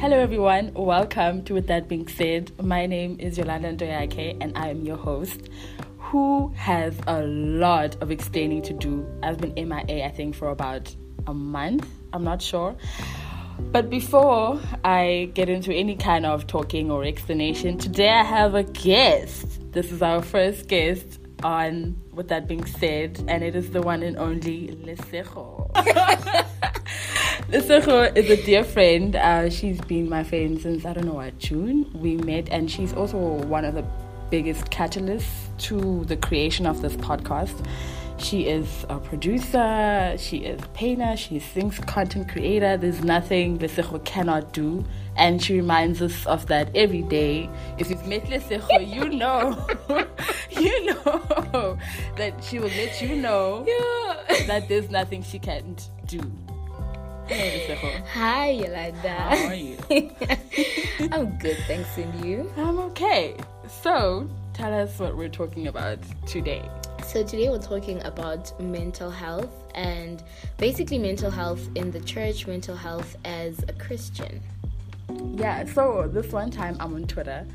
Hello, everyone. Welcome to With That Being Said. My name is Yolanda Ndoyake, and I am your host who has a lot of explaining to do. I've been MIA, I think, for about a month. I'm not sure. But before I get into any kind of talking or explanation, today I have a guest. This is our first guest on With That Being Said, and it is the one and only Lesego. Lesego is a dear friend. Uh, she's been my friend since, I don't know what, June. We met, and she's also one of the biggest catalysts to the creation of this podcast. She is a producer, she is a painter, she sings content creator. There's nothing Lesego cannot do. And she reminds us of that every day. If you've met Lesego, you know, you know that she will let you know Yeah. that there's nothing she can't do. Hi, Yolanda. How are you? I'm good, thanks, and you? I'm okay. So, tell us what we're talking about today. So, today we're talking about mental health and basically mental health in the church, mental health as a Christian. Yeah, so this one time I'm on Twitter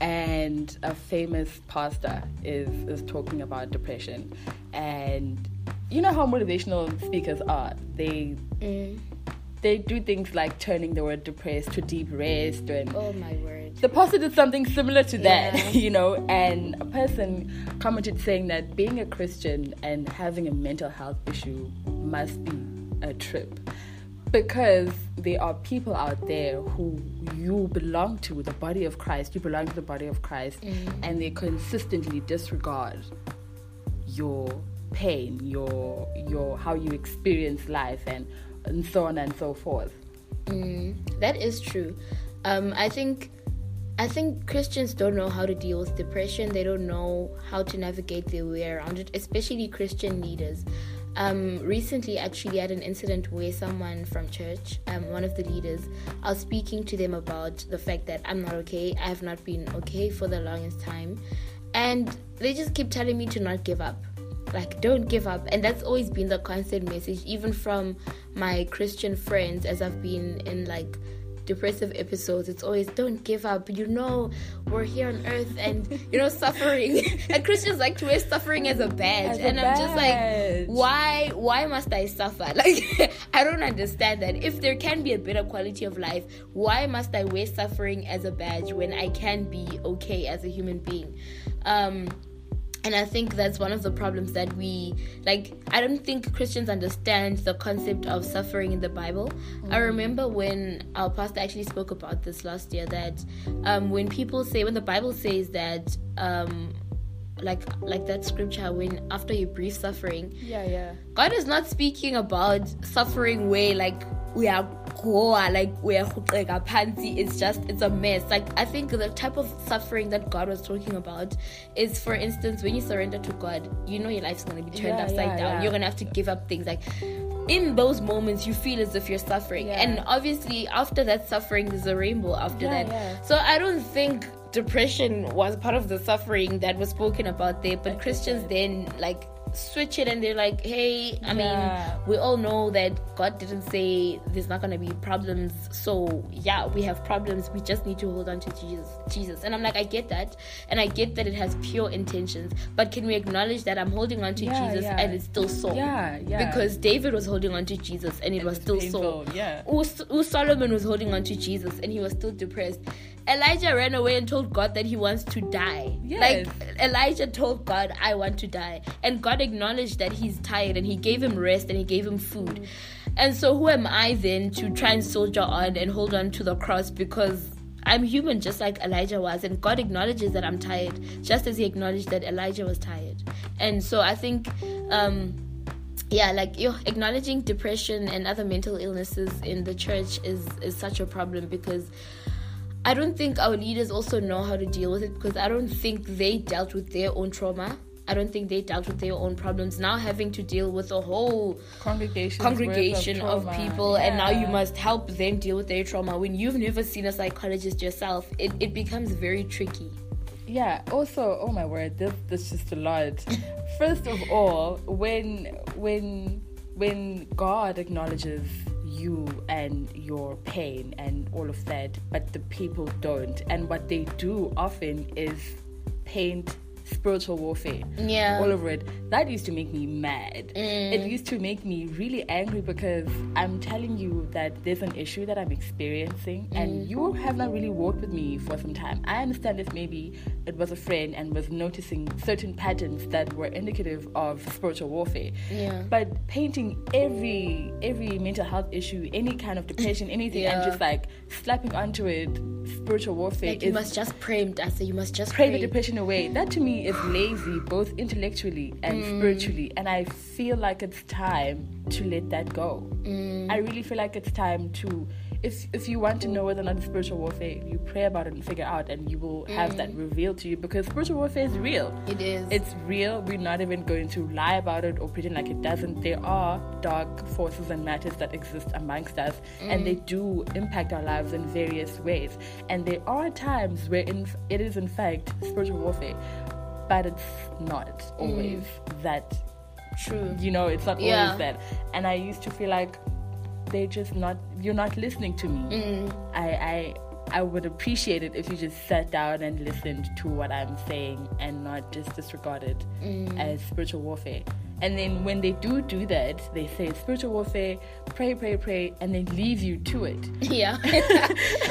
and a famous pastor is is talking about depression and you know how motivational speakers are. They Mm. They do things like turning the word depressed to deep rest and Oh, my word. the pastor did something similar to that, Yeah. you know, and a person commented saying that being a Christian and having a mental health issue must be a trip because there are people out there who you belong to, the body of Christ, you belong to the body of Christ, mm. and they consistently disregard your pain, your your how you experience life and and so on and so forth. Mm, that is true. Um, I think I think Christians don't know how to deal with depression. They don't know how to navigate their way around it, especially Christian leaders. Um, recently, actually, had an incident where someone from church, um, one of the leaders, I was speaking to them about the fact that I'm not okay. I have not been okay for the longest time, and they just keep telling me to not give up like don't give up. And that's always been the constant message even from my christian friends as i've been in like depressive episodes. It's always don't give up. You know we're here on earth and you know suffering. And christians like to wear suffering as a badge. As a and i'm just like why why must i suffer? Like i don't understand that. If there can be a better quality of life why must i wear suffering as a badge when i can be okay as a human being? Um and i think that's one of the problems that we like i don't think christians understand the concept of suffering in the bible i remember when our pastor actually spoke about this last year that um, when people say when the bible says that um, like like that scripture when after you brief suffering Yeah, yeah. God is not speaking about suffering where like we are goa, like we are khuteka phansi. It's just it's a mess. Like I think the type of suffering that God was talking about is, for instance, when you surrender to God, you know your life's gonna be turned Yeah, upside yeah, down. yeah. You're gonna have to give up things like. In those moments, you feel as if you're suffering, and obviously, after that suffering, there's a rainbow. After that, so I don't think depression was part of the suffering that was spoken about there. But Christians then like switch it and they're like, hey, I Yeah. mean, we all know that God didn't say there's not gonna be problems. So yeah, we have problems. We just need to hold on to Jesus. Jesus. And I'm like, I get that, and I get that it has pure intentions. But can we acknowledge that I'm holding on to Yeah, Jesus yeah. and it's still so? Yeah, yeah. Because David was holding on to Jesus and it was it's still painful, so. yeah. Us- Solomon was holding on to Jesus and he was still depressed. Elijah ran away and told God that he wants to die. Yes. Like Elijah told God, I want to die. And God acknowledged that he's tired and he gave him rest and he gave him food. And so who am I then to try and soldier on and hold on to the cross because I'm human just like Elijah was and God acknowledges that I'm tired just as he acknowledged that Elijah was tired. And so I think um yeah like you acknowledging depression and other mental illnesses in the church is is such a problem because i don't think our leaders also know how to deal with it because i don't think they dealt with their own trauma i don't think they dealt with their own problems now having to deal with a whole Congregation. congregation of, people and now you must help them deal with their trauma when you've never seen a psychologist yourself it, it becomes very tricky Yeah. Also, oh my word, this this just a lot. First of all, when when when God acknowledges you and your pain and all of that, but the people don't. And what they do often is paint spiritual warfare Yeah. all over it. That used to make me mad. Mm. It used to make me really angry because I'm telling you that there's an issue that I'm experiencing, and Mm. you have not really walked with me for some time. I understand if maybe it was a friend and was noticing certain patterns that were indicative of spiritual warfare. Yeah. But painting every every mental health issue, any kind of depression, anything, and just like slapping onto it spiritual warfare Like you is must just pray, Mdasa. You must just pray pray. the depression away. That to me is lazy, both intellectually and Mm. spiritually. And I feel like it's time to let that go. Mm. I really feel like it's time to, if if you want to know whether or not it's spiritual warfare, you pray about it and figure out, and you will have that revealed to you because spiritual warfare is real. It is. It's real. We're not even going to lie about it or pretend like it doesn't. There are dark forces and matters that exist amongst us, and they do impact our lives in various ways. And there are times where in, it is, in fact, spiritual warfare, but it's not always that. true. You know, it's not Yeah. always that. And I used to feel like they're just not. You're not listening to me. Mm. I, I I would appreciate it if you just sat down and listened to what I'm saying and not just disregard it Mm. as spiritual warfare. And then when they do do that, they say spiritual warfare, pray, pray, pray, and they leave you to it. Yeah.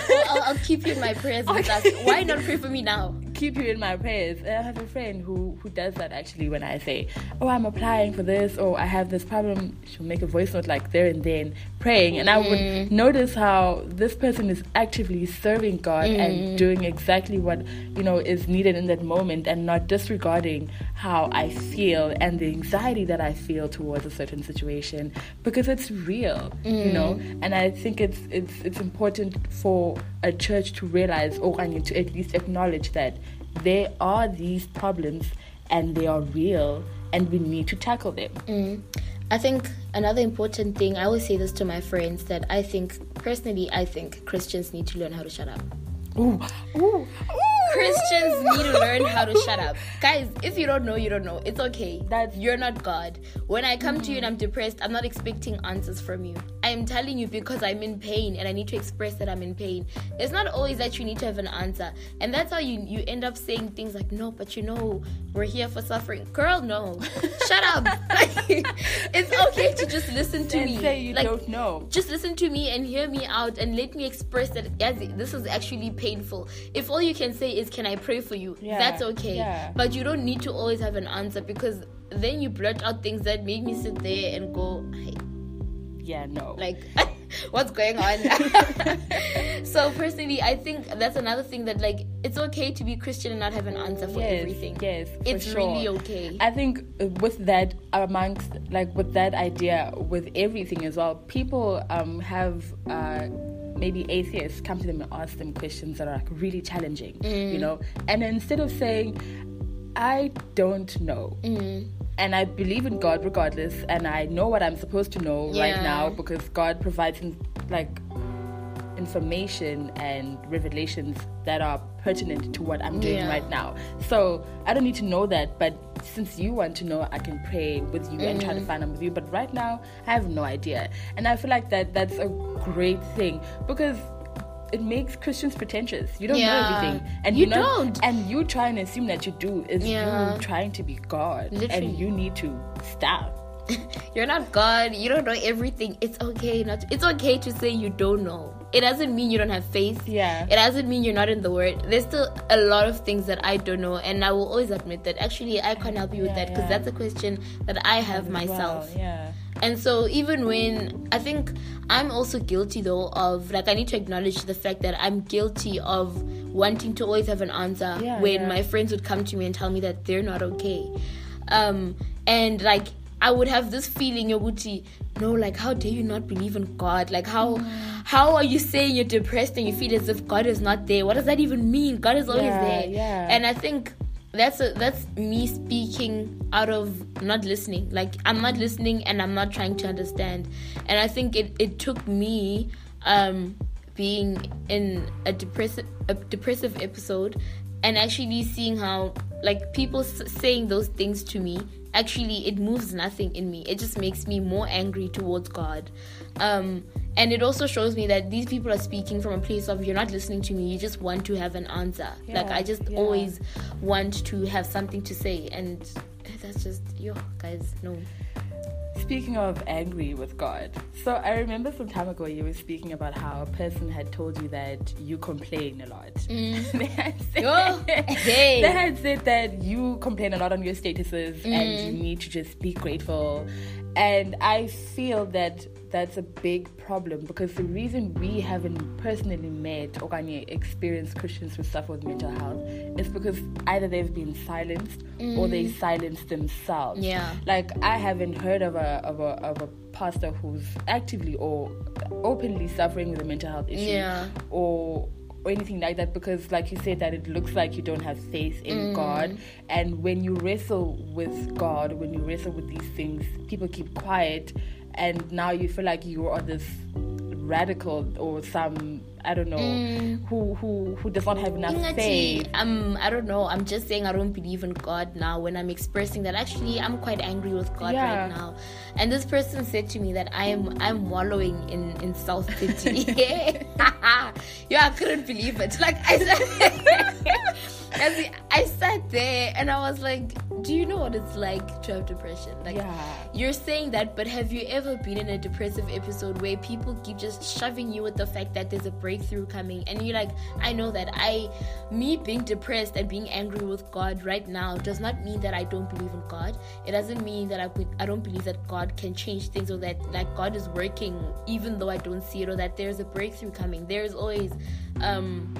well, I'll, I'll keep you in my prayers, Mdasa. Why not pray for me now? Keep you in my prayers. And I have a friend who who does that actually. When I say, "Oh, I'm applying for this," or "I have this problem," she'll make a voice note like there and then praying, and I would mm. notice how this person is actively serving God and mm. doing exactly what you know is needed in that moment, and not disregarding how I feel and the anxiety that I feel towards a certain situation because it's real, you know. Mm. And I think it's it's it's important for a church to realize, or I need to at least acknowledge that there are these problems and they are real, and we need to tackle them. Mm. I think another important thing, I always say this to my friends, that I think, personally, I think Christians need to learn how to shut up. Ooh, ooh, ooh. Christians need to learn how to shut up. Guys, if you don't know, you don't know. It's okay. That's- You're not God. When I come to you and I'm depressed, I'm not expecting answers from you. I am telling you because I'm in pain and I need to express that I'm in pain. It's not always that you need to have an answer. And that's how you, you end up saying things like, no, but you know, we're here for suffering. Girl, no. shut up. it's okay to just listen to And me. say you Like, don't know. just listen to me and hear me out and let me express that yes, this is actually painful. If all you can say is, Can I pray for you? Yeah, That's okay. yeah. But you don't need to always have an answer because then you blurt out things that make me sit there and go, "Hey, Yeah, no. like, what's going on? so, personally, I think that's another thing that, like, it's okay to be Christian and not have an answer for yes, everything. Yes, It's sure. really okay. I think uh, with that, amongst like with that idea, with everything as well, people um, have uh, maybe atheists come to them and ask them questions that are like really challenging, Mm. you know, and instead of saying, "I don't know," Mm. and I believe in God regardless, and I know what I'm supposed to know right now because God provides like information and revelations that are pertinent to what I'm doing Yeah. right now. So I don't need to know that, but since you want to know, I can pray with you and try Mm. to find out with you. But right now, I have no idea, and I feel like that that's a great thing because. It makes Christians pretentious. You don't know everything, and You don't. And you try and assume that you do is Yeah. you trying to be God, Literally. and you need to stop. You're not God. You don't know everything. It's okay not. To, it's okay to say you don't know. It doesn't mean you don't have faith. Yeah. It doesn't mean you're not in the Word. There's still a lot of things that I don't know, and I will always admit that. Actually, I can't help you with that because yeah. that's a question that I have myself. well, yeah. And so even when I think I'm also guilty though of like I need to acknowledge the fact that I'm guilty of wanting to always have an answer Yeah, when yeah. my friends would come to me and tell me that they're not okay. Um and like I would have this feeling Yoguti, no, like how dare you not believe in God? Like how how are you saying you're depressed and you feel as if God is not there? What does that even mean? God is always Yeah, there. yeah. And I think that's a, that's me speaking out of not listening. Like I'm not listening and I'm not trying to understand. And I think it, it took me um, being in a depressive a depressive episode and actually seeing how like people s- saying those things to me actually it moves nothing in me. It just makes me more angry towards god. Um and it also shows me that these people are speaking from a place of you're not listening to me. You just want to have an answer. Like i just yeah. always want to have something to say. And that's just yo guys no Speaking of angry with God, so I remember some time ago you were speaking about how a person had told you that you complain a lot. Mm. they, had said, Oh, hey. they had said that you complain a lot on your statuses and mm. you need to just be grateful. And I feel that that's a big problem because the reason we haven't personally met or any experienced Christians who suffer with mental health is because either they've been silenced or they mm. silenced themselves. Yeah. Like I haven't heard of a of a of a pastor who's actively or openly suffering with a mental health issue Yeah. or or anything like that because like you said that it looks like you don't have faith in mm. God and when you wrestle with God when you wrestle with these things people keep quiet and now you feel like you are this radical or some I don't know who who who does not have enough faith um, I don't know. I'm just saying I don't believe in God now when I'm expressing that actually I'm quite angry with God Yeah. right now. And this person said to me that I am I'm wallowing in in self pity. yeah, I couldn't believe it. Like I said, I sat there and I was like, do you know what it's like to have depression? Like Yeah. you're saying that, but have you ever been in a depressive episode where people keep just shoving you with the fact that there's a breakthrough coming, and you're like, I know that I, me being depressed and being angry with God right now does not mean that I don't believe in God. It doesn't mean that I I don't believe that God can change things or that like God is working even though I don't see it or that there's a breakthrough coming. There is always, um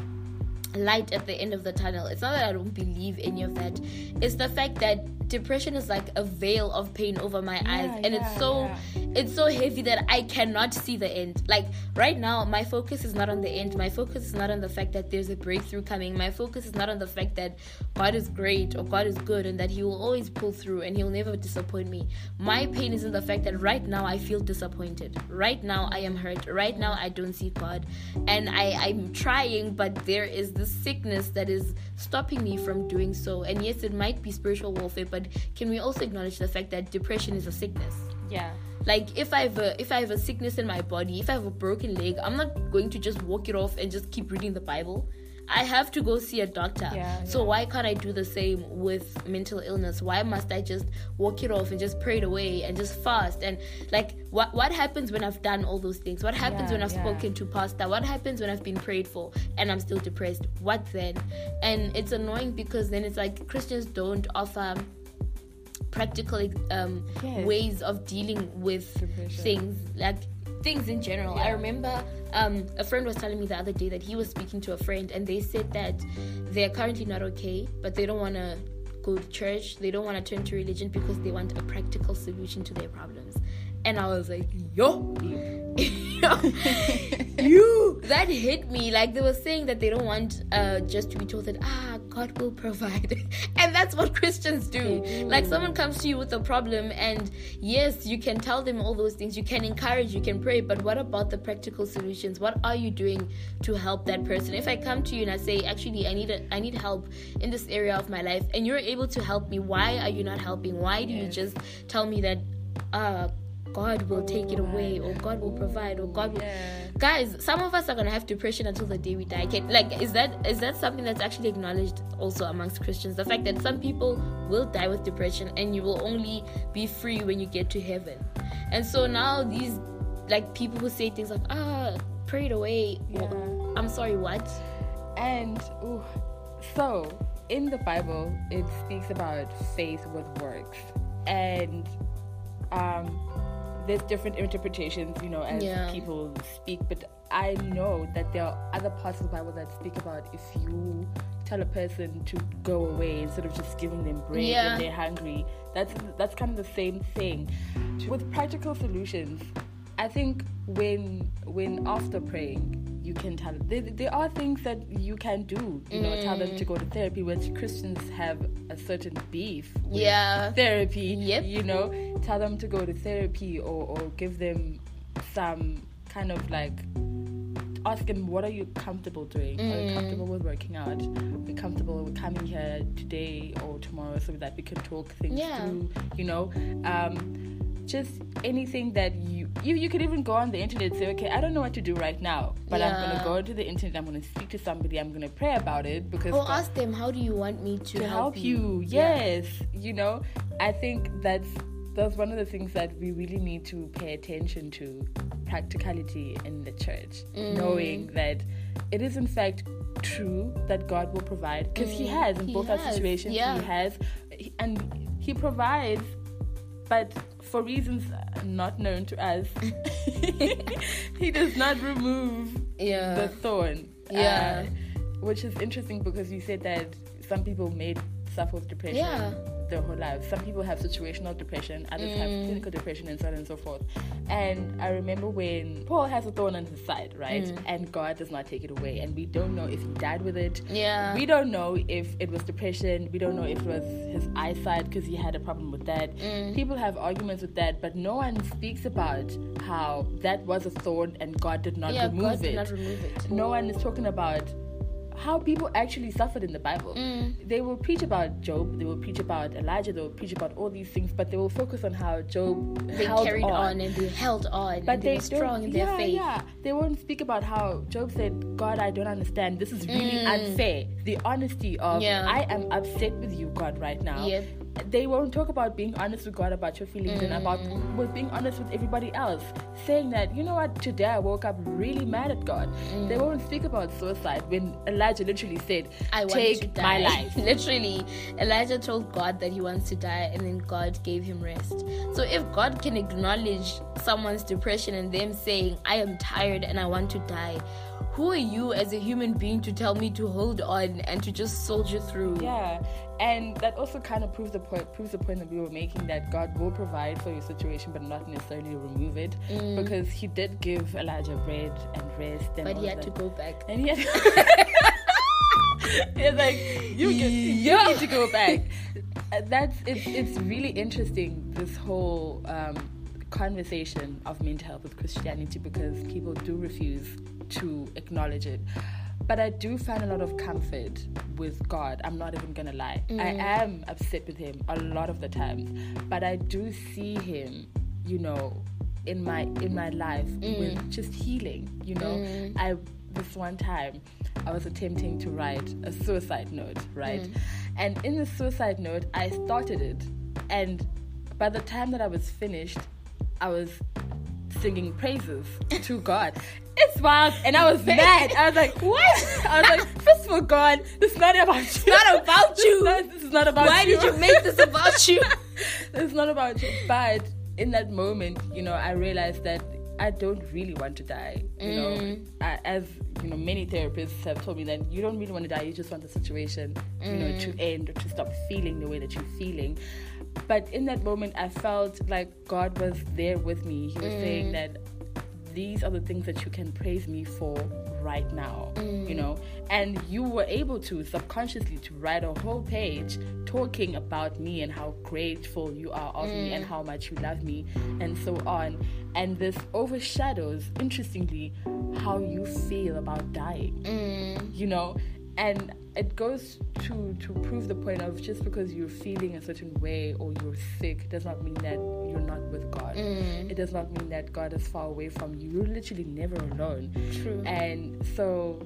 light at the end of the tunnel. It's not that I don't believe any of that. It's the fact that depression is like a veil of pain over my eyes and yeah, it's so yeah. it's so heavy that I cannot see the end. Like right now my focus is not on the end. My focus is not on the fact that there's a breakthrough coming. My focus is not on the fact that God is great or God is good and that he will always pull through and he'll never disappoint me. My pain is in the fact that right now I feel disappointed. Right now I am hurt. Right now I don't see God. And I, I'm trying, but there is this sickness that is stopping me from doing so. And yes, it might be spiritual warfare, but can we also acknowledge the fact that depression is a sickness? yeah Like if I have a if I have a sickness in my body, if I have a broken leg, I'm not going to just walk it off and just keep reading the Bible. I have to go see a doctor. Yeah, so yeah. why can't I do the same with mental illness? Why must I just walk it off and just pray it away and just fast? And like what what happens when I've done all those things? What happens Yeah, when I've spoken to pastor? What happens when I've been prayed for and I'm still depressed? What then? And it's annoying because then it's like Christians don't offer practical um, Yes. ways of dealing with Depression. things like things in general. I remember um, a friend was telling me the other day that he was speaking to a friend and they said that they're currently not okay, but they don't want to go to church. They don't want to turn to religion because they want a practical solution to their problems. And I was like, yo, you. That hit me. Like they were saying that they don't want uh just to be told that ah god will provide. And that's what christians do. Like someone comes to you with a problem and yes you can tell them all those things. You can encourage you can pray but what about the practical solutions? What are you doing to help that person? If i come to you and i say actually i need a, i need help in this area of my life and you're able to help me why are you not helping? Why do you just tell me that uh God will take it away, or God will provide, or God will. Yeah. Guys, some of us are gonna have depression until the day we die. Can, like, is that is that something that's actually acknowledged also amongst Christians? The fact that some people will die with depression, and you will only be free when you get to heaven. And so now these like people who say things like, ah, pray it away. Yeah. I'm sorry, what? And ooh, so in the Bible, it speaks about faith with works, and um, there's different interpretations, you know, as Yeah. people speak. But I know that there are other parts of the Bible that speak about if you tell a person to go away instead of just giving them bread Yeah. when they're hungry. That's that's kind of the same thing. With practical solutions, I think when when after praying, you can tell there, there are things that you can do. You know, tell them to Mm. go to therapy. Which Christians have a certain beef. with Yeah. therapy. Yep. You know, tell them to go to therapy or or give them some kind of like ask them what are you comfortable doing? Are you comfortable with working out? Are you comfortable with coming here today or tomorrow so that we can talk things Yeah. through? You know, um, just anything that you, you you could even go on the internet and say, okay, I don't know what to do right now, but I'm gonna go to the internet. I'm gonna speak to somebody. I'm gonna pray about it because Or ask them, how do you want me to, to help you. Yeah. Yes, you know, I think that's that's one of the things that we really need to pay attention to practicality in the church, Mm. knowing that it is in fact true that God will provide because He has in Mm. He both our situations. yeah. He has, and He provides, but for reasons not known to us, He does not remove Yeah. the thorn. Yeah. Uh, which is interesting because you said that some people may suffer with depression Yeah. Their whole lives. Some people have situational depression, others have Mm. clinical depression, and so on and so forth. And I remember when Paul has a thorn on his side, right? Mm. And God does not take it away. And we don't know if he died with it. Yeah. We don't know if it was depression. We don't know if it was his eyesight because he had a problem with that. Mm. People have arguments with that, but no one speaks about how that was a thorn and God did not yeah, remove God it did not remove it. no one is talking about how people actually suffered in the Bible. Mm. They will preach about Job, they will preach about Elijah, they will preach about all these things, but they will focus on how Job They carried on. on. and they held on. but and they they were strong in their yeah, faith. Yeah, they won't speak about how Job said, "God, I don't understand. This is really unfair." The honesty of, Mm. Yeah. "I am upset with you, God, right now." Yep. They won't talk about being honest with God about your feelings and about Mm. with being honest with everybody else, saying that you know what, today I woke up really mad at God. Mm. They won't speak about suicide when Elijah literally said, I want "Take to die. my life." Literally, Elijah told God that he wants to die, and then God gave him rest. So, if God can acknowledge someone's depression and them saying, I am tired and I want to die, who are you as a human being to tell me to hold on and to just soldier through? Yeah, and that also kind of proves the point proves the point that we were making that God will provide for your situation, but not necessarily remove it, because He did give Elijah bread and rest, and But he had that. to go back. and he had. it's like you get, you need to go back. That's it's it's really interesting this whole um, conversation of mental health with Christianity because people do refuse to acknowledge it. But I do find a lot of comfort with God. I'm not even gonna lie. I mm. am upset with Him a lot of the times, but I do see Him, you know, in my in my life mm. with just healing. You know, mm. I this one time I was attempting to write a suicide note, right? And in the suicide note, I started it, and by the time that I was finished, I was singing praises to God. It's wild, and I was mad. I was like, "What?" I was like, first of all, God, this is not about you. not about This is you. not- This is not about Why you. Why did you make this about you? it's not about you. But in that moment, you know, I realized that I don't really want to die. You know, mm. I, as you know, many therapists have told me that you don't really want to die. You just want the situation, you know, mm. to end or to stop feeling the way that you're feeling. But in that moment, I felt like God was there with me. He was saying mm. that these are the things that you can praise me for right now you mm. know? And you were able to subconsciously to write a whole page talking about me and how grateful you are of me and mm. how much you love me and so on. And this overshadows interestingly how you feel about dying you know and it goes to to prove the point of just because you're feeling a certain way or you're sick does not mean that you're not with God. Mm. It does not mean that God is far away from you. You're literally never alone. True. And so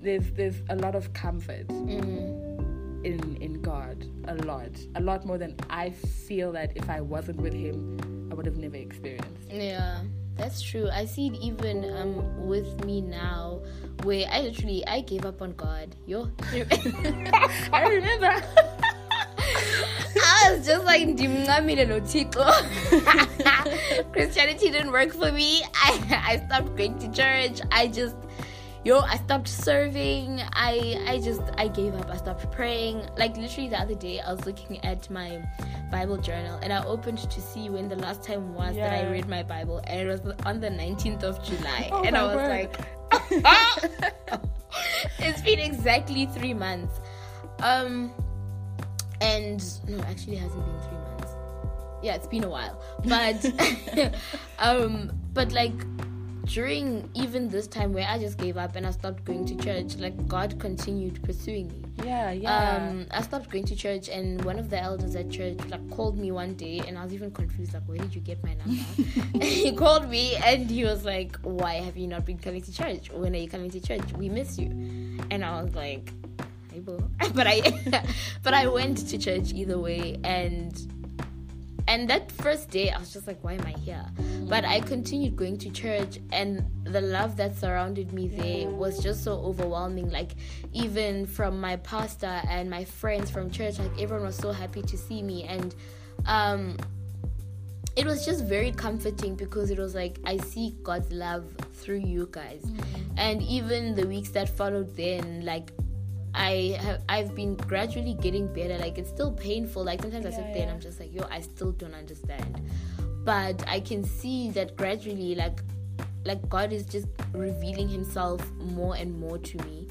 there's there's a lot of comfort mm. in in God. A lot. A lot more than I feel that if I wasn't with him I would have never experienced. Yeah, that's true. I see it even um with me now, where I literally I gave up on God. Yo, I remember I was just like ndimncamile nothixo. Christianity didn't work for me. I I stopped going to church. I just yo I stopped serving. I I just I gave up. I stopped praying. Like literally the other day I was looking at my Bible journal and I opened to see when the last time was that I read my Bible and it was on the 19th of July Oh and I was word. like it's been exactly three months. Um, and no, actually, it hasn't been three months. Yeah, it's been a while, but um, but like during even this time where I just gave up and I stopped going to church, like God continued pursuing me. Yeah, yeah. Um, I stopped going to church, and one of the elders at church like called me one day, and I was even confused, like, where did you get my number? he called me, and he was like, "Why have you not been coming to church? When are you coming to church? We miss you." And I was like, but I, but I went to church either way, and and that first day, I was just like, why am I here? But I continued going to church, and the love that surrounded me there was just so overwhelming. Like, even from my pastor and my friends from church, like, everyone was so happy to see me. And, um, it was just very comforting because it was like I see God's love through you guys. Mm-hmm. And even the weeks that followed then, like I have I've been gradually getting better. Like it's still painful. Like sometimes yeah, I sit there and I'm just like, yo, I still don't understand. But I can see that gradually, like like God is just revealing Himself more and more to me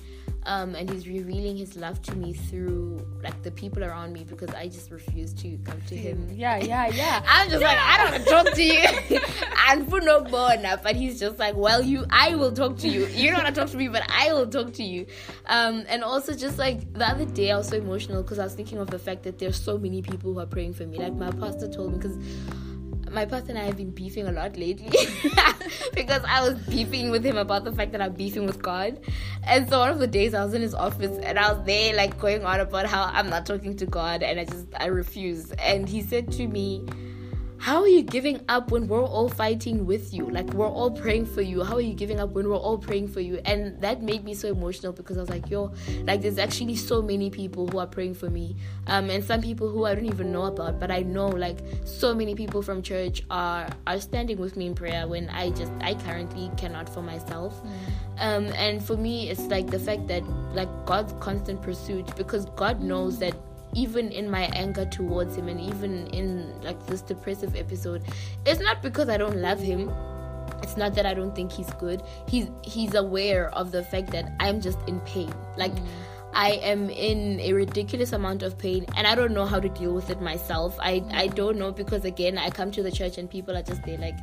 um, and he's revealing his love to me through like the people around me because I just refuse to come to him. Yeah, yeah, yeah. I'm just yeah. like I don't want to talk to you, and for no bona. But he's just like, well, you, I will talk to you. You don't want to talk to me, but I will talk to you. Um, and also just like the other day, I was so emotional because I was thinking of the fact that there's so many people who are praying for me. Like my pastor told me because my pastor and I have been beefing a lot lately because I was beefing with him about the fact that I'm beefing with God. And so one of the days I was in his office and I was there like going on about how I'm not talking to God and I just I refuse. And he said to me, how are you giving up when we're all fighting with you? Like we're all praying for you. How are you giving up when we're all praying for you? And that made me so emotional because I was like, yo, like there's actually so many people who are praying for me. Um, and some people who I don't even know about, but I know like so many people from church are are standing with me in prayer when I just I currently cannot for myself. Mm. Um, and for me, it's like the fact that like God's constant pursuit because God knows that even in my anger towards him and even in like this depressive episode it's not because i don't love him it's not that i don't think he's good he's he's aware of the fact that i'm just in pain like mm. I am in a ridiculous amount of pain and I don't know how to deal with it myself. I, I don't know because again I come to the church and people are just there like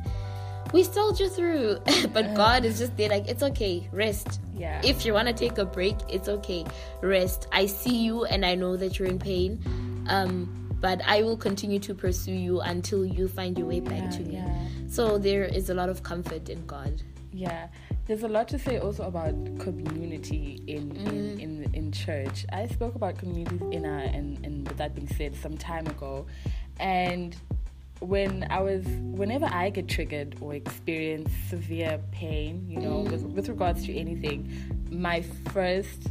we sold you through. but God is just there, like, it's okay, rest. Yeah. If you want to take a break, it's okay, rest. I see you and I know that you're in pain. Um, but I will continue to pursue you until you find your way back yeah, to me. Yeah. So there is a lot of comfort in God. Yeah. There's a lot to say also about community in mm. in, in, in church. I spoke about communities in our and, and with that being said some time ago. And when I was, whenever I get triggered or experience severe pain, you know, mm. with, with regards to anything, my first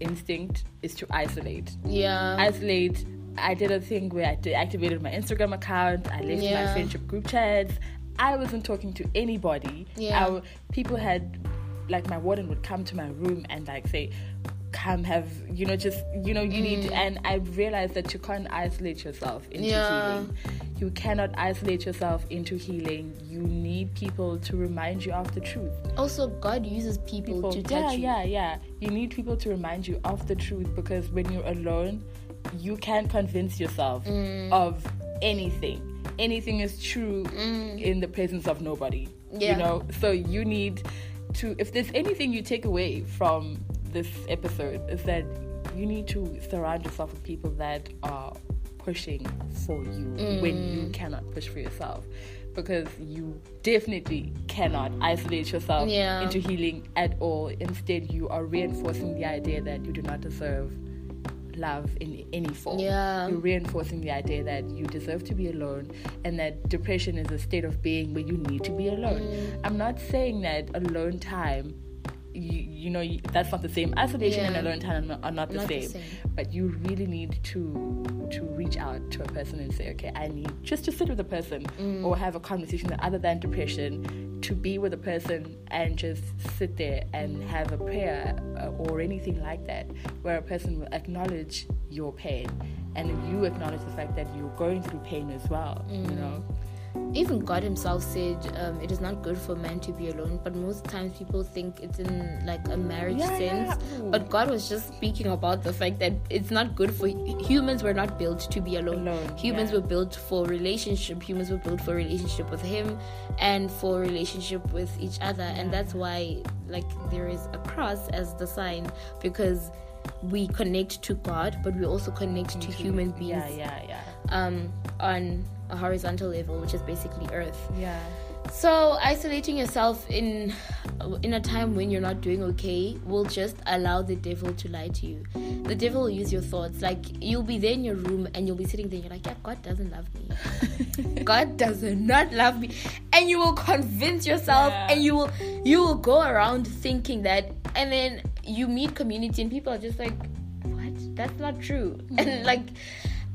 instinct is to isolate. Yeah. Isolate. I did a thing where I deactivated my Instagram account. I left yeah. my friendship group chats. I wasn't talking to anybody. Yeah. I, people had, like, my warden would come to my room and like say, come have you know just you know you mm. need and i realized that you can't isolate yourself into yeah. healing you cannot isolate yourself into healing you need people to remind you of the truth also god uses people, people to touch yeah you. yeah yeah you need people to remind you of the truth because when you're alone you can't convince yourself mm. of anything anything is true mm. in the presence of nobody yeah. you know so you need to if there's anything you take away from this episode is that you need to surround yourself with people that are pushing for you mm. when you mm. cannot push for yourself because you definitely cannot isolate yourself yeah. into healing at all instead you are reinforcing the idea that you do not deserve love in any form. Yeah. You're reinforcing the idea that you deserve to be alone and that depression is a state of being where you need to be alone. Mm. I'm not saying that alone time you, you know you, that's not the same isolation yeah. and alone time are not, the, not same. the, same. but you really need to to reach out to a person and say okay i need just to sit with a person mm. or have a conversation that other than depression to be with a person and just sit there and have a prayer uh, or anything like that where a person will acknowledge your pain and you acknowledge the fact that you're going through pain as well mm. you know even God Himself said um, it is not good for man to be alone. But most times people think it's in like a marriage Yeah, sense. yeah. But God was just speaking about the fact that it's not good for humans. Were not built to be alone. Alone, humans yeah. were built for relationship. Humans were built for relationship with Him and for relationship with each other. And that's why like there is a cross as the sign because we connect to God, but we also connect to human beings Yeah, yeah, yeah. um, on a horizontal level, which is basically Earth. Yeah. So isolating yourself in in a time when you're not doing okay will just allow the devil to lie to you. The devil will use your thoughts. Like you'll be there in your room and you'll be sitting there. And You're like, yeah, God doesn't love me. God does not love me, and you will convince yourself, Yeah. and you will you will go around thinking that, and then you meet community and people are just like, what? That's not true, and like,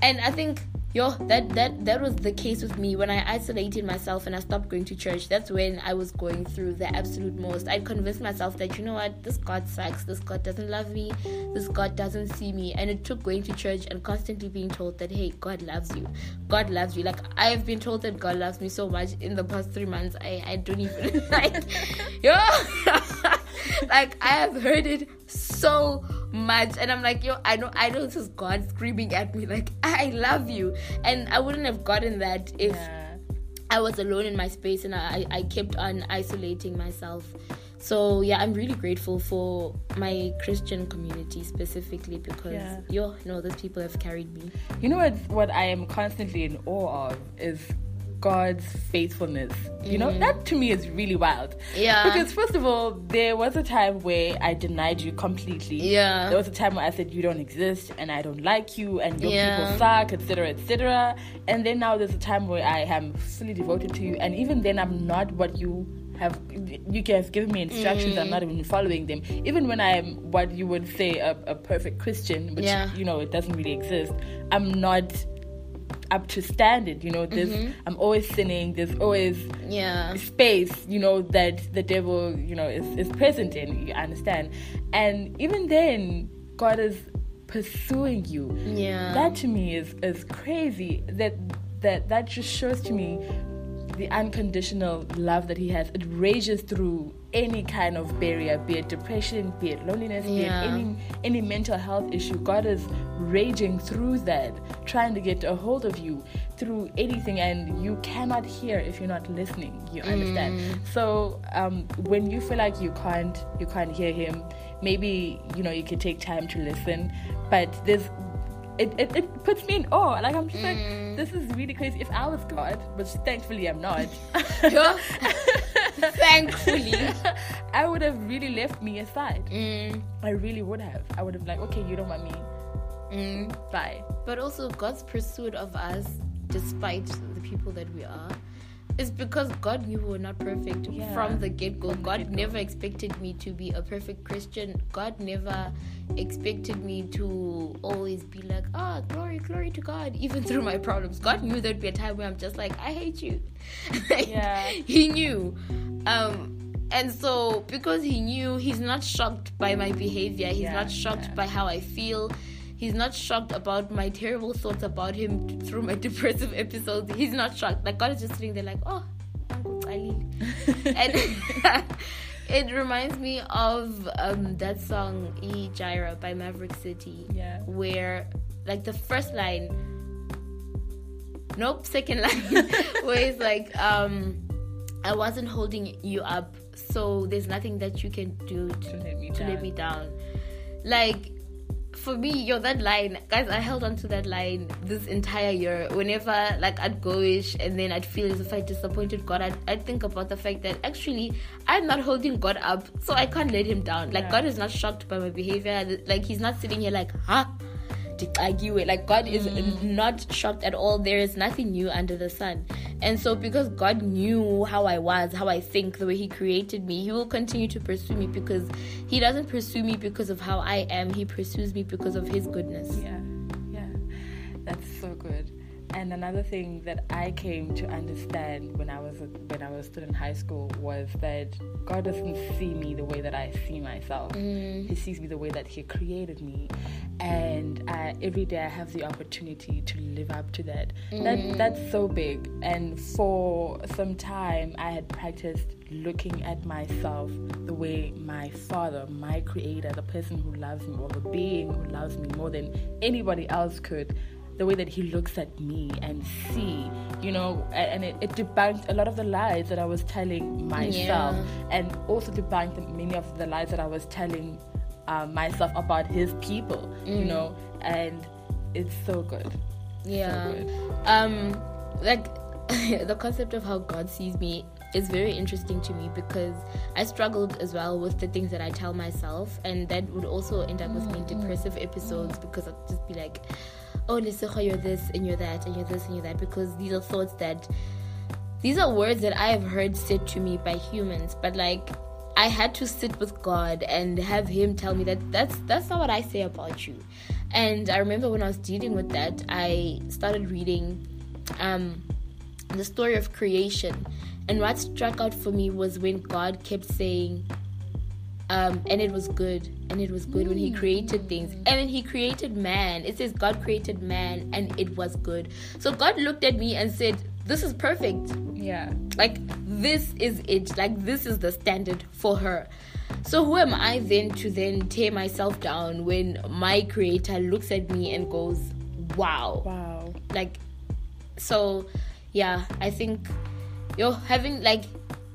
and I think yo that that that was the case with me. When i isolated myself and i stopped going to church that's when i was going through the absolute most. I convinced myself that you know what? This god sucks. This god doesn't love me. This god doesn't see me. And it took going to church and constantly being told that hey god loves you. God loves you. Like i've been told that god loves me so much in the past three months i i don't even like yo like i have heard it so much and i'm like yo i know i know this is god screaming at me like i love you and i wouldn't have gotten that if Yeah. i was alone in my space and i i kept on isolating myself so yeah i'm really grateful for my christian community specifically because Yeah. yo no those people have carried me You know what? What I am constantly in awe of is God's faithfulness. You know, that to me is really wild. Yeah. Because first of all, there was a time where I denied you completely. Yeah. There was a time where I said you don't exist and I don't like you and your Yeah. people suck, etc., etc. And then now there's a time where I am fully devoted to you, and even then I'm not what you have. You guys given me instructions. I'm Mm. not even following them. Even when I am what you would say a, a perfect Christian, which Yeah. you know it doesn't really exist. I'm not up to standard. You know, there's Mm-hmm. I'm always sinning. There's always yeah space, you know, that the devil, you know, is, is present in. You understand? And even then, God is pursuing you. yeah That to me is is crazy. That that that just shows to me the unconditional love that He has. It rages through any kind of barrier, be it depression, be it loneliness, be it any any mental health issue. God is raging through that, trying to get a hold of you through anything, and you cannot hear if you're not listening. You understand? So um, when you feel like you can't you can't hear Him, maybe you know you can take time to listen, but there's it, it, it puts me in awe. Like I'm just like, this is really crazy. If I was God, which thankfully I'm not, Yeah. thankfully I would have really left me aside. Mm, I really would have. I would have like, okay, you don't want me. mm. Bye. But also, God's pursuit of us, despite the people that we are, is because God knew we were not perfect Yeah. from the get go. God get-go. never expected me to be a perfect Christian. God never expected me to always be like, ah, glory, glory to God, even through my problems. God knew there'd be a time where I'm just like, I hate you. Like, Yeah. He knew. Um, and so, because he knew, he's not shocked by my behavior. He's Yeah, not shocked yeah. by how I feel. He's not shocked about my terrible thoughts about him through my depressive episodes. He's not shocked. Like God is just sitting there, like, oh, and it reminds me of um, that song E Jireh by Maverick City, Yeah. where like the first line, nope, second line, where it's like, um, I wasn't holding you up, so there's nothing that you can do to, To let me to down. let me down. Like for me, yo, that line, guys, I held on to that line this entire year. Whenever like I'd go ish and then I'd feel as if I disappointed God, I'd, I'd think about the fact that actually I'm not holding God up, so I can't let him down. Like Yeah. God is not shocked by my behavior. Like he's not sitting here like, huh? like god is mm. not shocked at all there is nothing new under the sun and so because god knew how i was how i think the way he created me he will continue to pursue me because he doesn't pursue me because of how i am. He pursues me because of his goodness. Yeah, and another thing that I came to understand when I was when I was still in high school was that God doesn't see me the way that I see myself. Mm. He sees me the way that He created me, and I, every day I have the opportunity to live up to that. Mm. That that's so big. And for some time, I had practiced looking at myself the way my Father, my Creator, the person who loves me, or the being who loves me more than anybody else could the way that he looks at me and see, you know, and it, it debunked a lot of the lies that I was telling myself, Yeah. and also debunked many of the lies that I was telling uh, myself about his people, you know, and it's so good. Yeah. good. Um, like the concept of how God sees me is very interesting to me because I struggled as well with the things that I tell myself, and that would also end up with me in depressive episodes because I'd just be like, "Oh, Lesego, you're this and you're that and you're this and you're that," because these are thoughts that these are words that I have heard said to me by humans, but like I had to sit with God and have Him tell me that that's that's not what I say about you. And I remember when I was dealing with that, I started reading um, the story of creation, and what struck out for me was when God kept saying, um, and it was good, and it was good when He created things, and then He created man. It says God created man, and it was good. So God looked at me and said, "This is perfect." Yeah. Like this is it. Like this is the standard for her. So who am I then to then tear myself down when my creator looks at me and goes, "Wow." Wow. Like so yeah, I think you're having like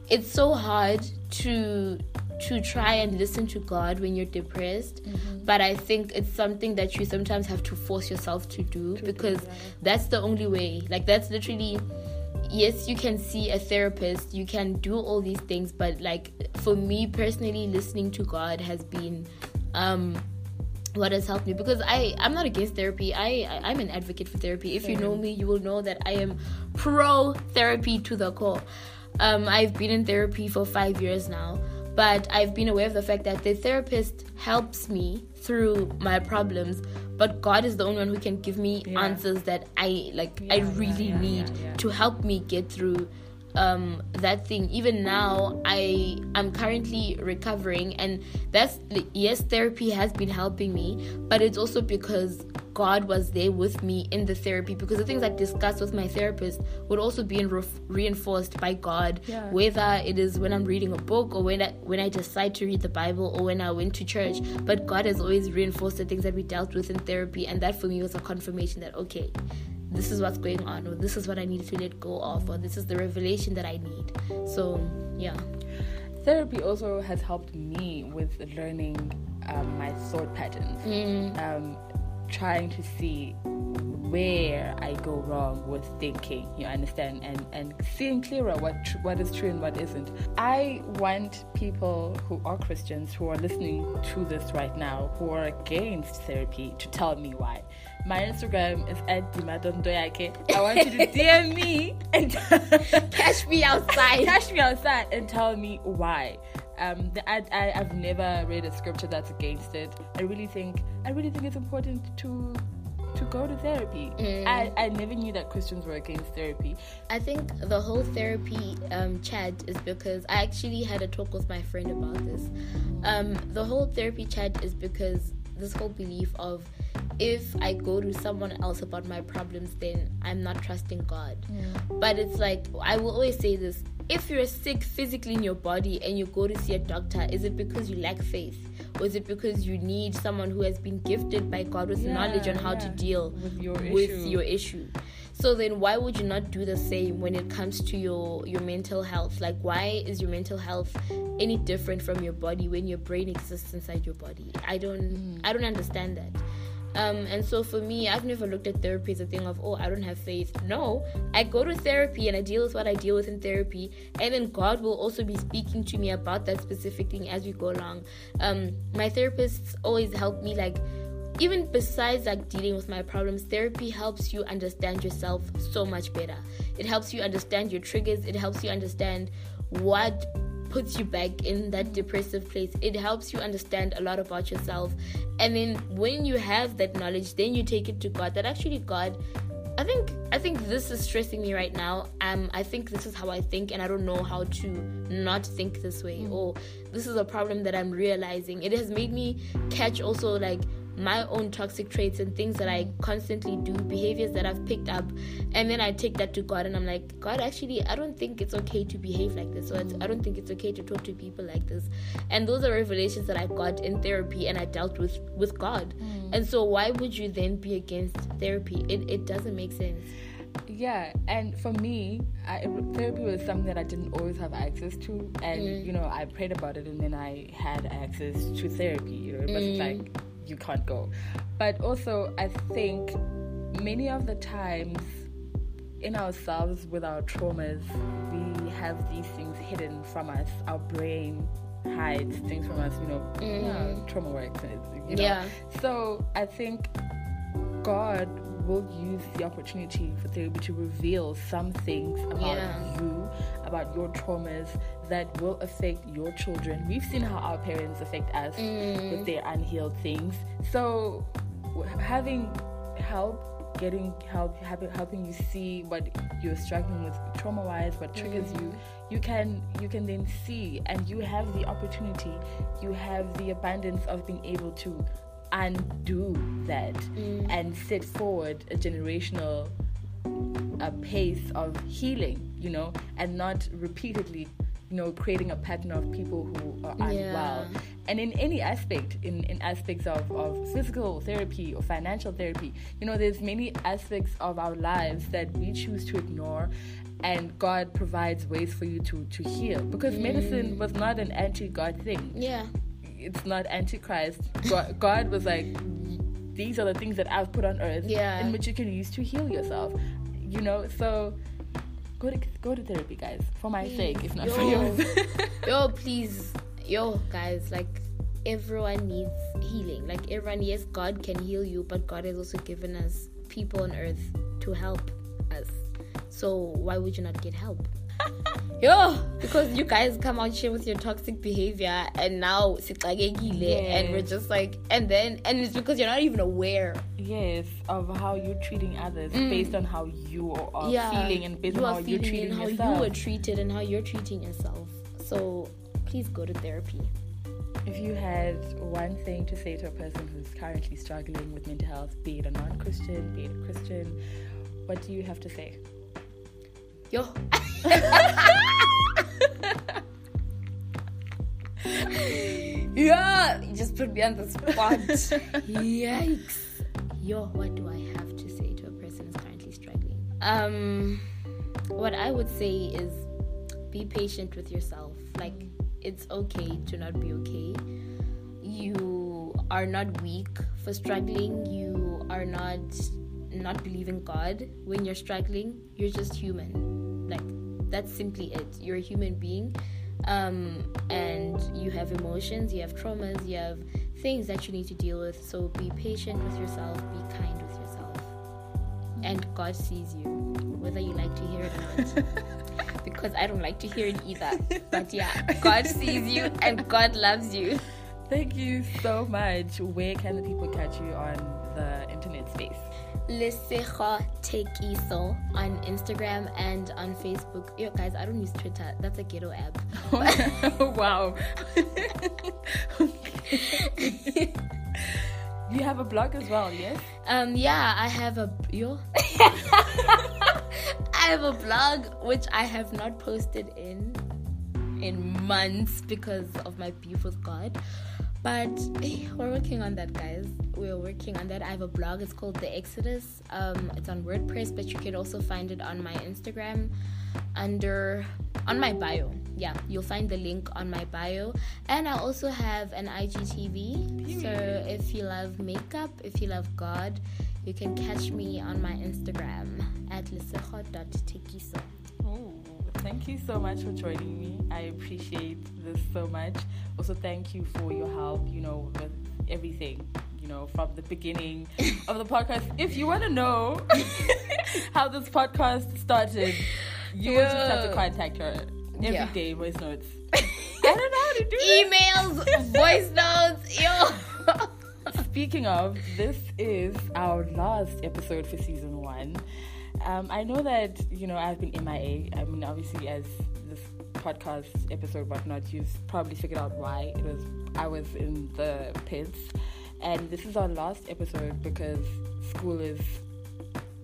it's so hard to to try and listen to God when you're depressed, but I think it's something that you sometimes have to force yourself to do because that's the only way. Like that's literally yes, you can see a therapist, you can do all these things, but like for me personally, listening to God has been um what has helped me because I I'm not against therapy. I, I I'm an advocate for therapy. If you know me, you will know that I am pro therapy to the core. Um, I've been in therapy for five years now, but I've been aware of the fact that the therapist helps me through my problems. But God is the only one who can give me Yeah. answers that I like. I Yeah, yeah, really yeah, need to help me get through um that thing even now i i'm currently recovering and that's yes therapy has been helping me but it's also because god was there with me in the therapy because the things i discussed with my therapist would also be in ref- reinforced by god Yeah. whether it is when i'm reading a book or when i when i decide to read the bible or when i went to church but god has always reinforced the things that we dealt with in therapy and that for me was a confirmation that okay this is what's going on, or this is what I need to let go of, or this is the revelation that I need. So, yeah. Therapy also has helped me with learning um, my thought patterns, Mm. um, trying to see where I go wrong with thinking. You understand, and and seeing clearer what tr- what is true and what isn't. I want people who are Christians who are listening to this right now who are against therapy to tell me why. My Instagram is at dimadondoyake. I want you to DM me and Catch me outside. catch me outside and tell me why. Um, the, I, I I've never read a scripture that's against it. I really think I really think it's important to to go to therapy. I, I never knew that Christians were against therapy. I think the whole therapy um, chat is because I actually had a talk with my friend about this. Um, the whole therapy chat is because this whole belief of if I go to someone else about my problems, then I'm not trusting God. Mm. But it's like, I will always say this if you're sick physically in your body and you go to see a doctor, is it because you lack faith? Or is it because you need someone who has been gifted by God with Yeah, knowledge on how to deal With your with issue. your issue? So then why would you not do the same when it comes to your your mental health? Like why is your mental health any different from your body when your brain exists inside your body? I don't I don't understand that. Um, and so for me, I've never looked at therapy as a thing of, oh, I don't have faith. No, I go to therapy and I deal with what I deal with in therapy, and then God will also be speaking to me about that specific thing as we go along. Um, my therapists always help me, like, even besides like dealing with my problems, therapy helps you understand yourself so much better. It helps you understand your triggers, it helps you understand what puts you back in that depressive place. It helps you understand a lot about yourself. And then when you have that knowledge, then you take it to God. That actually God I think I think this is stressing me right now. Um, I think this is how I think, and I don't know how to not think this way. Mm. Or this is a problem that I'm realizing. It has made me catch also like my own toxic traits and things that I constantly do, behaviors that I've picked up, and then I take that to God and I'm like, God, actually, I don't think it's okay to behave like this, or I don't think it's okay to talk to people like this. And those are revelations that I got in therapy and I dealt with with God. Mm. And so, why would you then be against therapy? It, it doesn't make sense. Yeah, and for me, I, therapy was something that I didn't always have access to, and mm. you know, I prayed about it, and then I had access to therapy. You know, it was mm. like you can't go. But also, I think many of the times in ourselves with our traumas, we have these things hidden from us. Our brain hides things from us, you know, mm. yeah, trauma works. You know? Yeah. So I think God will use the opportunity for therapy to reveal some things about yeah. you, about your traumas that will affect your children. We've seen how our parents affect us mm. with their unhealed things. So having help, getting help, helping you see what you're struggling with trauma-wise, what triggers mm. you, you can you can then see, and you have the opportunity, you have the abundance of being able to undo that mm. and set forward a generational a pace of healing, you know, and not repeatedly, you know, creating a pattern of people who are unwell. Yeah. And in any aspect, in, in aspects of, of physical therapy or financial therapy, you know, there's many aspects of our lives that we choose to ignore and God provides ways for you to, to heal. Because mm. medicine was not an anti God thing. Yeah it's not antichrist. God, God was like, these are the things that I've put on earth, yeah. in which you can use to heal yourself. You know, so go to go to therapy, guys, for my please. sake, if not yo, for yours. yo, please, yo, guys, like everyone needs healing. Like everyone, yes, God can heal you, but God has also given us people on earth to help us. So why would you not get help? Yo, because you guys come out here with your toxic behavior and now yes. and we're just like and then and it's because you're not even aware. Yes, of how you're treating others mm. based on how you are yeah. feeling and based you on how you're treating how yourself. you were treated and how you're treating yourself. So please go to therapy. If you had one thing to say to a person who's currently struggling with mental health, be it a non Christian, be it a Christian, what do you have to say? Yo. yeah, you just put me on the spot. Yikes. Yo, what do I have to say to a person who's currently struggling? Um, what I would say is be patient with yourself. Like, it's okay to not be okay. You are not weak for struggling. You are not not believing God when you're struggling. You're just human. That's simply it. You're a human being, um, and you have emotions, you have traumas, you have things that you need to deal with. So be patient with yourself. Be kind with yourself, and God sees you, whether you like to hear it or not. because I don't like to hear it either. But yeah, God sees you and God loves you. Thank you so much. Where can the people catch you on the internet space? Lesego Tekiso on Instagram and on Facebook. Yo, guys, I don't use Twitter. That's a ghetto app. wow. you have a blog as well, yes? Um, yeah, I have a yo. I have a blog which I have not posted in in months because of my beef with God. But hey, we're working on that, guys. We're working on that. I have a blog. It's called The Exodus. Um, it's on WordPress, but you can also find it on my Instagram under on my bio. Yeah, you'll find the link on my bio. And I also have an IGTV. So if you love makeup, if you love God, you can catch me on my Instagram at lesego.tekiso. Oh thank you so much for joining me. I appreciate this so much. Also, thank you for your help, you know, with everything, you know, from the beginning of the podcast. If you want to know how this podcast started, you yeah. just have to contact her every yeah. day. voice notes. I don't know how to do it. Emails, voice notes, yo. speaking of, this is our last episode for season one. Um, I know that you know I've been MIA. I mean, obviously, as this podcast episode whatnot, you've probably figured out why it was. I was in the pits, and this is our last episode because school is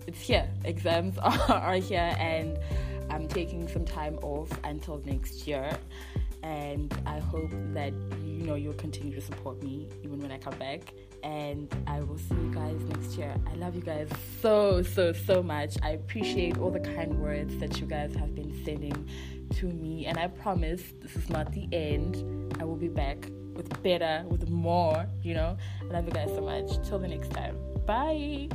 it's here. Exams are, are here, and I'm taking some time off until next year. And I hope that you know you'll continue to support me even when I come back. And I will see you guys next year. I love you guys so so so much. I appreciate all the kind words that you guys have been sending to me, and I promise this is not the end. I will be back with better, with more. You know, I love you guys so much. Till the next time. Bye.